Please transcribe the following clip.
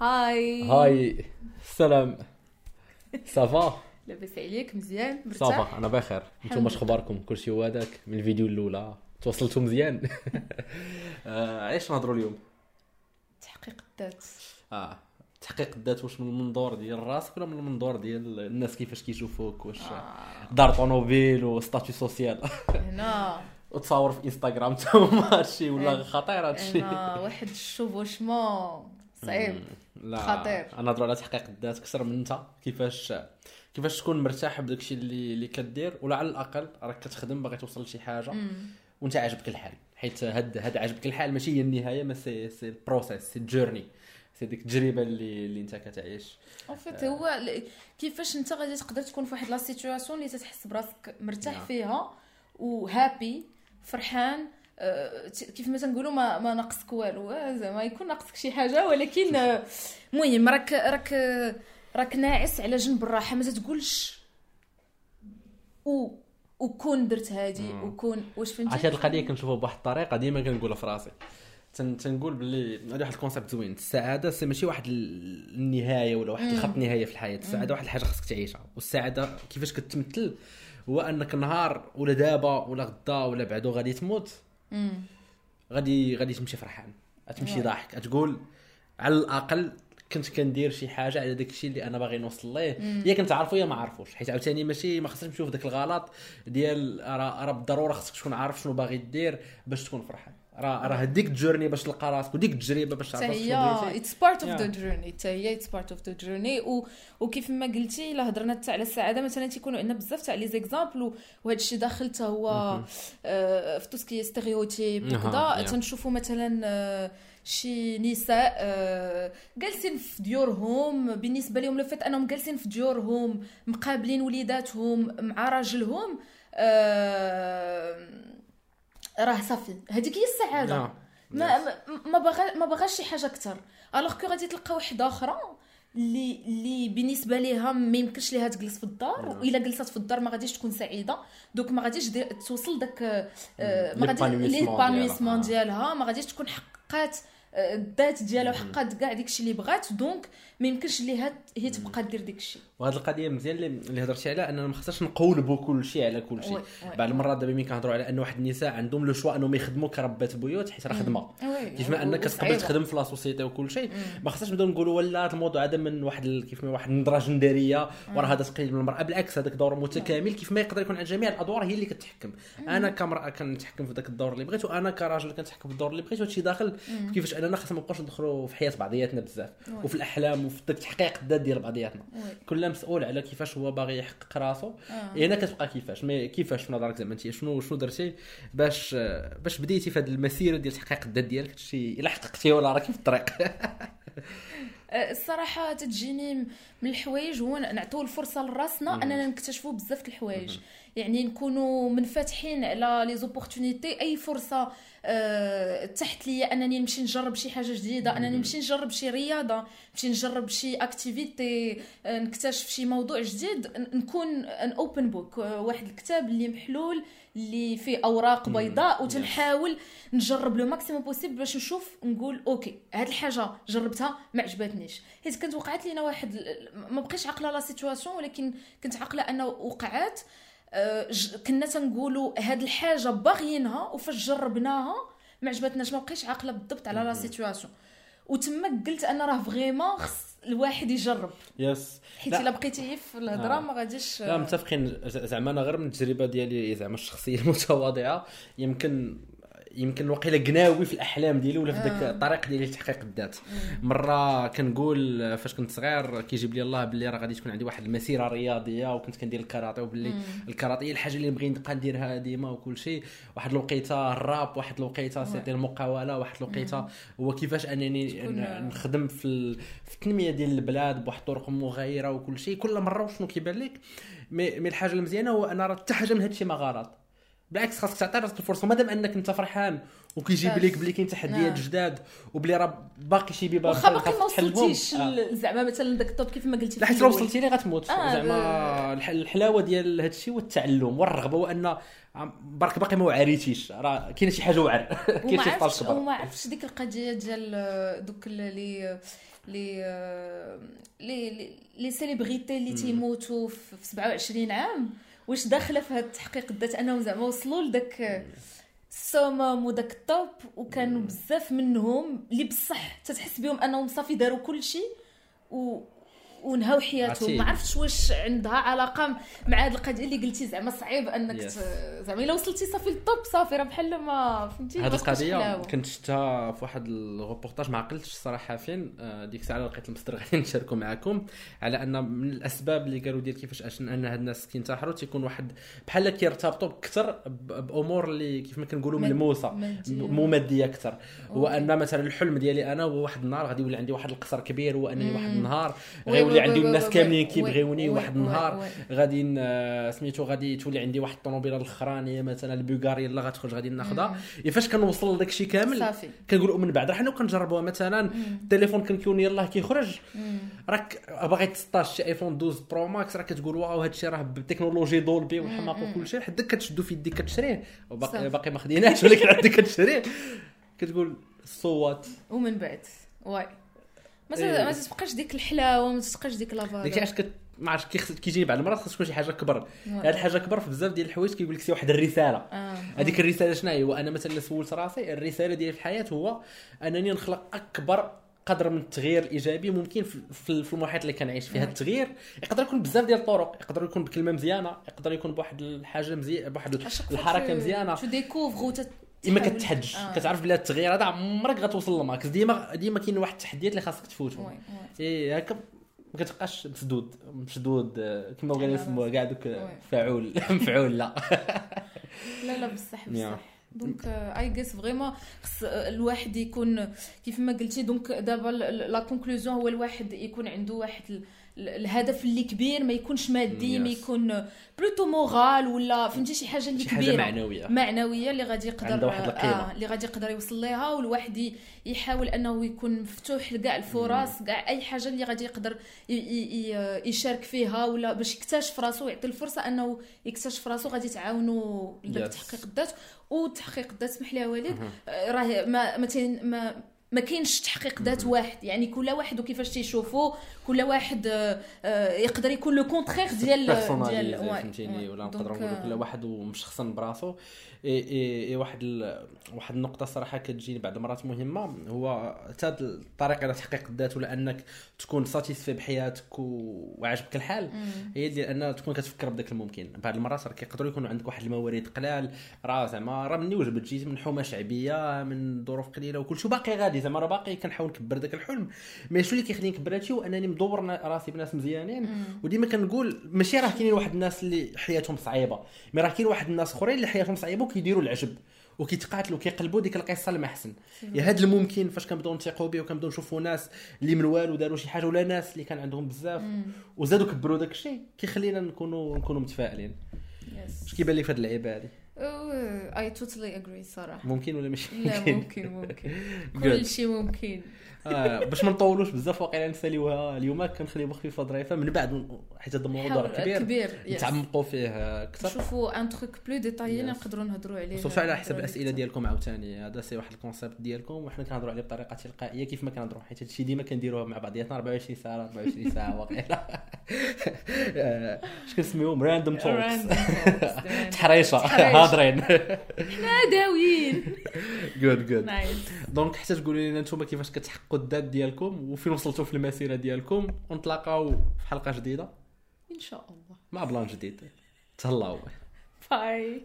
hi hi السلام ça va لاباس عليك مزيان مرتاح؟ ça va أنا بخير. نتوما اخباركم كلشي هو هذاك من الفيديو الأولى. توصلتوا مزيان؟ آه، علاش نهضروا اليوم؟ تحقيق الذات. آه تحقيق الذات. واش من المنظور ديال راسك ولا من المنظور ديال الناس كيفاش كيشوفوك؟ واش آه. دار طوموبيل و statut social؟ هنا. وتصور في إنستغرام تا هما هادشي ولا. خطير هادشي. واحد ال chevauchement. صعيب. لا خطير. أنا على تحقيق الذات. أكثر من أنت. كيفاش كيفاش تكون مرتاح بداك الشيء اللي اللي كدير؟ ولا على الأقل راك كتخدم باغي توصل لشي حاجة. وأنت عاجبك الحال. حيت هاد هاد عاجبك الحال ماشي هي النهاية mais c'est c'est ال process c'est ال journey c'est ديك التجربة اللي اللي أنت كتعيش. en fait هو كيفاش أنت غادي تقدر تكون في واحد la situation اللي تتحس براسك مرتاح نعم. فيها و happy فرحان كيف ما تنقولوا ما, ما ناقصك والو آه، زعما يكون ناقصك شي حاجة ولكن آه، المهم راك راك راك ناعس على جنب الراحة ما تقولش و وكون درت هادي. وكون واش فهمتي عرفتي هاد القضية كنشوفها بواحد الطريقة ديما كنقولها في راسي تن تنقول باللي هذا واحد ال concept زوين السعادة c'est ماشي واحد ال- النهاية ولا واحد. الخط نهاية في الحياة السعادة واحد الحاجة خاصك تعيشها والسعادة كيفاش كتمثل هو أنك نهار ولا دابا ولا غدا ولا بعدو غادي تموت. غادي غادي تمشي فرحان. غتمشي wow. ضاحك. تقول على الأقل كنت كندير شي حاجة على داك الشيء اللي أنا باغي نوصل ليه. يا كنت عارفو يا ما عارفوش. حيت عاوتاني ماشي ما خصكش نشوف داك الغلط ديال راه بالضروره خصك تكون عارف شنو باغي دير باش تكون فرحان. راه راه هديك ال journey باش تلقى راسك وديك التجربه باش تعرف هي it's part of the. journey حتى هي it's part of the journey وكيف ما قلتي إلا هضرنا حتى على السعادة مثلا تيكونوا عندنا بزاف تاع les exemples وهذا الشيء داخل حتى هو. آه، في tout ce qui est stéréotype وكذا. تنشوفوا مثلا آه، شي نساء آه، جالسين في ديورهم بالنسبة لهم le fait أنهم جالسين في ديورهم مقابلين وليداتهم مع راجلهم راه صافي. هذيك هي السعادة. آه. ما ما- ما باغا ما باغاش شي حاجة أكثر. alors que غادي تلقى وحده أخرى اللي اللي بالنسبة ليها ما يمكنش ليها تجلس في الدار نعم. وإلا جلست في الدار ما غاديش تكون سعيدة. donc ما غاديش توصل داك آه، ما غادي L'épanouissement ليبانويسمون ديالها. ما غاديش تكون حققات آه، الذات ديالها وحققات كاع داكشي اللي بغات. donc ما يمكنش ليها هي تبقى دير داكشي. وهاد القضية مزيان اللي اللي هضرتي عليها أننا ما خصناش نقولبوا كل شيء على كل شيء. بعض المرات دابا ملي كنهضروا على أن واحد النساء عندهم le choix أنهم يخدموا كربات بيوت حيت راه خدمة كيف ما أنك. تقدر تخدم في la société وكل شيء. ما خصناش نبداو نقولوا ولا هذا الموضوع هذا من واحد كيف ما واحد النظره جندريه وراه هذا تقليد من المرأة بالعكس هذاك دور متكامل كيف ما يقدر يكون على جميع الأدوار هي اللي كتحكم أنا كامرأة كنتحكم في ذاك الدور اللي بغيت وأنا كراجل كنتحكم في الدور اللي بغيت وهادشي داخل. كيفاش أننا خصنا ما نبقاوش ندخلوا في حياة بعضياتنا بزاف. وفي الأحلام وفي تحقيق الذات ديال بعضياتنا oui. مسؤول على كيفاش هو باغي يحقق راسو آه. هنا كتبقى كيفاش mais كيفاش في نظرك زعما أنت شنو شنو درتي باش باش بديتي في هذه المسيرة ديال تحقيق الذات ديالك هادشي إلا حققتي ولا راكي في الطريق أه، الصراحة تتجيني من الحوايج هو نعطيو الفرصة لراسنا. أننا نكتشفوا بزاف د الحوايج. يعني نكونوا منفتحين على les opportunités أي فرصة أه تحت ليا أنني نمشي نجرب شي حاجة جديدة أنني. نمشي نجرب شي رياضة نمشي نجرب شي activité أه، نكتشف شي موضوع جديد نكون an open book واحد الكتاب اللي محلول اللي فيه أوراق. بيضاء. وتنحاول نجرب le maximum possible باش نشوف نقول OK هاد الحاجة جربتها ما عجبتنيش حيت كانت وقعت لينا واحد ما بقيتش عاقلة la situation ولكن كنت عاقلة انه وقعات آه، كنا تنقولوا هاد الحاجة باغيينها وفاش جربناها ما عجبتناش ما بقيتش عاقلة بالضبط على la situation وتما قلت أنا راه vraiment خص الواحد يجرب yes حيت لا. إلا بقيتي في الهضرة آه. ما غاديش لا متفقين زعما أنا غير من التجربة ديالي زعما الشخصية المتواضعة يمكن يمكن وقيله قناوي في الأحلام ديالي ولا في ذاك آه. الطريق ديالي لتحقيق الذات. مرة كنقول فاش كنت صغير كيجيب لي الله باللي راه غادي تكون عندي واحد المسيرة رياضية وكنت كندير الكاراتيه وباللي الكاراتيه هي الحاجة اللي نبغي نبقى نديرها ديما وكل شيء. واحد الوقيتة الراب واحد الوقيتة سيتي المقاولة واحد الوقيتة هو كيفاش أنني نخدم في ال- في التنمية ديال البلاد بواحد الطرق مغايرة وكل شيء. كل مرة وشنو كيبان لك؟ مي الحاجة المزيانة هو ان راه حتى حاجة من هادشي ما غلط. بالعكس خاصك تعطي راسك الفرصة مادام أنك أنت فرحان وكيجيب. لك بلي كاين تحديات نعم. جداد وبلي راه باقي شي بيبان واخا باقي ما. وصلتيش آه. زعما مثلا داك الطوب كيف ما قلتي حيت لو. وصلتي ليه غتموت آه، زعما الح- الحلاوة ديال هذا الشيء هو التعلم والرغبة وان برك باقي ما وعريتيش راه كاينة شي حاجة وعر كاين شي كبر وما عرفتش ديك القضية ديال دوك اللي لي آه، les les- les célébrités اللي تيموتوا في في 27 عام واش داخلة في هذا التحقيق دات أنهم زعما وصلوا لذاك ال summum وداك ال top وكانوا بزاف منهم اللي بصح تتحس بهم أنهم صافي داروا كل شيء و ونهاو حياتهم. ما عرفتش واش عندها علاقة مع هذه القضية اللي قلتي زعما صعيب أنك Yes. زعما إلا وصلتي صافي لل top صافي راه بحال ما فهمتي هذه القضية. كنت شفتها في واحد الروبورتاج ما عقلتش الصراحه فين آه، ديك الساعة لقيت المصدر غادي نشاركو معكم على أن من الأسباب اللي قالوا ديال كيفاش عشان أن هاد الناس كينتحروا تيكون واحد بحال كيرتبطوا أكثر بأمور اللي كيف ما كنقولوا ملموسة. مو مادية أكثر هو okay. ان مثلا الحلم ديالي أنا هو واحد النهار غادي يولي عندي واحد القصر كبير وأنني واحد. النهار غيولي وي- عندي الناس كاملين كيبغيوني واحد النهار. غادي سميتو غادي تولي عندي واحد الطوموبيله الاخرانيه مثلا البوغاتي اللي غتخرج غادي ناخذها فاش كنوصل لداك الشيء كامل؟ كنقولوا من بعد راه حنا كنجربوها مثلا التليفون كنكون يلاه كيخرج. راك باغي 16 شي iPhone 12 Pro Max راك كتقول wow هذا الشيء راه ب technologie Dolby والحماق وكل شيء. حدك كتشدو في يديك كتشريه. وباقي. باقي ما خديناش ولكن عندك كتشريه. كتقول صوات ومن بعد. واي. ما إيه. ما تبقاش ديك الحلاوه ما تبقاش ديك la valeur داكشي علاش كت ما عرفتش كيخص كيجيني بعض المرات خاص تكون شي حاجة كبر واي. هاد الحاجة كبر في بزاف ديال الحوايج كيقول لك شي واحد الرسالة. آه. هذيك الرسالة شنو هي؟ وأنا مثلا سولت راسي الرسالة ديالي في الحياة هو أنني نخلق أكبر قدر من التغيير الإيجابي ممكن في- المحيط اللي كنعيش فيه هذا التغيير يقدر يكون بزاف ديال الطرق يقدر يكون بكلمة مزيانة يقدر يكون بواحد الحاجة مزيانه بواحد الحركة مزيانة. tu découvres و إما كتحج آه. كتعرف بلي التغيير هذا عمرك غتوصل ل max ديما ديما كاين واحد التحديات اللي خاصك تفوتهم إيه هكا ما كتبقاش مسدود مشدود آه، كما بغينا نسموها كاع دوك. فاعول مفعول لا لا لا بصح. بصح donc et juste vraiment خص الواحد يكون كيف ما قلتي donc دابا la conclusion هو الواحد يكون عنده واحد الهدف اللي كبير ما يكونش مادي ما. يكون plutôt moral ولا فهمتي شي حاجة اللي شي حاجة كبيرة معنوية معنوية اللي غادي يقدر عندها واحد القيمة. آه اللي غادي يقدر يوصل ليها والواحد يحاول أنه يكون مفتوح لكاع الفرص كاع أي حاجة اللي غادي يقدر ي- ي- ي- يشارك فيها ولا باش يكتشف راسو ويعطي الفرصة أنه يكتشف راسو غادي تعاونوا لذاك Yes. تحقيق الذات وتحقيق الذات اسمح لي يا وليد مهم. آه، راه ما تين- ما ما كاينش تحقيق ذات واحد. يعني كل واحد وكيفاش تيشوفو كل واحد آه، آه، يقدر يكون le contraire ديال ديال فهمتيني. ولا donc، نقولوا كل آه، واحد ومشخصن براسو. اي اي واحد ال... واحد النقطة صراحة كتجيني بعض المرات مهمة هو حتى الطريقة إلى تحقيق الذات ولا أنك تكون ساتيسفي بحياتك و... وعاجبك الحال. هي ديال أن تكون كتفكر بداك الممكن. بعض المرات راه كيقدروا يكونوا عندك واحد الموارد قلال راه زعما راه مني وجبت جيت من حومة شعبية من ظروف قليلة وكل شيء باقي غادي. زعما راه باقي كنحاول نكبر داك الحلم. مي شنو اللي كيخليني نكبر هادشي؟ هو أنني مدور راسي بناس مزيانين. وديما كنقول ماشي راه كاينين واحد الناس اللي حياتهم صعيبة مي راه كاين واحد الناس أخرين اللي حياتهم صعيبة وكيديروا العجب وكيتقاتلوا وكيقلبوا ديك القصة المحسن. يا هذا الممكن فاش كنبداو نثيقوا به وكنبداو نشوفوا ناس اللي من والو داروا شي حاجة ولا ناس اللي كان عندهم بزاف. وزادوا كبروا داك الشيء كيخلينا نكونوا نكونوا متفائلين. Yes. اش كيبان لك في هذه اللعيبة هذه اي توتالي اجري صراحة. ممكن ولا ماشي لا ممكن؟ ممكن. كل شيء ممكن. آه باش ما نطولوش بزاف واقيلا نساليوها اليوم كنخليو خفيفه ظريفه من بعد حيت هذا الموضوع كبير كبير. نتعمقوا فيه أكثر. نشوفوا un truc plus détaillé Yes. نقدروا نهضروا عليه خصوصا على حسب الأسئلة ديالكم عاوتاني. هذا c'est واحد ال concept ديالكم وحنا كنهضروا عليه بطريقة تلقائية كيف ما كنهضروا. حيت هادشي ديما كنديروه مع بعضياتنا 24 ساعة 24 ساعة واقيلا. اش كنسميوهم random talks Random talks. تحريشه تحريش. هاضرين حنا داويين جود جود donc حتى تقولوا لنا أنتم كيفاش كتحققوا الذات ديالكم وفين وصلتوا في المسيره ديالكم ونتلاقاو في حلقة جديدة. إن شاء الله. مع بلان جديد. تهلاو. باي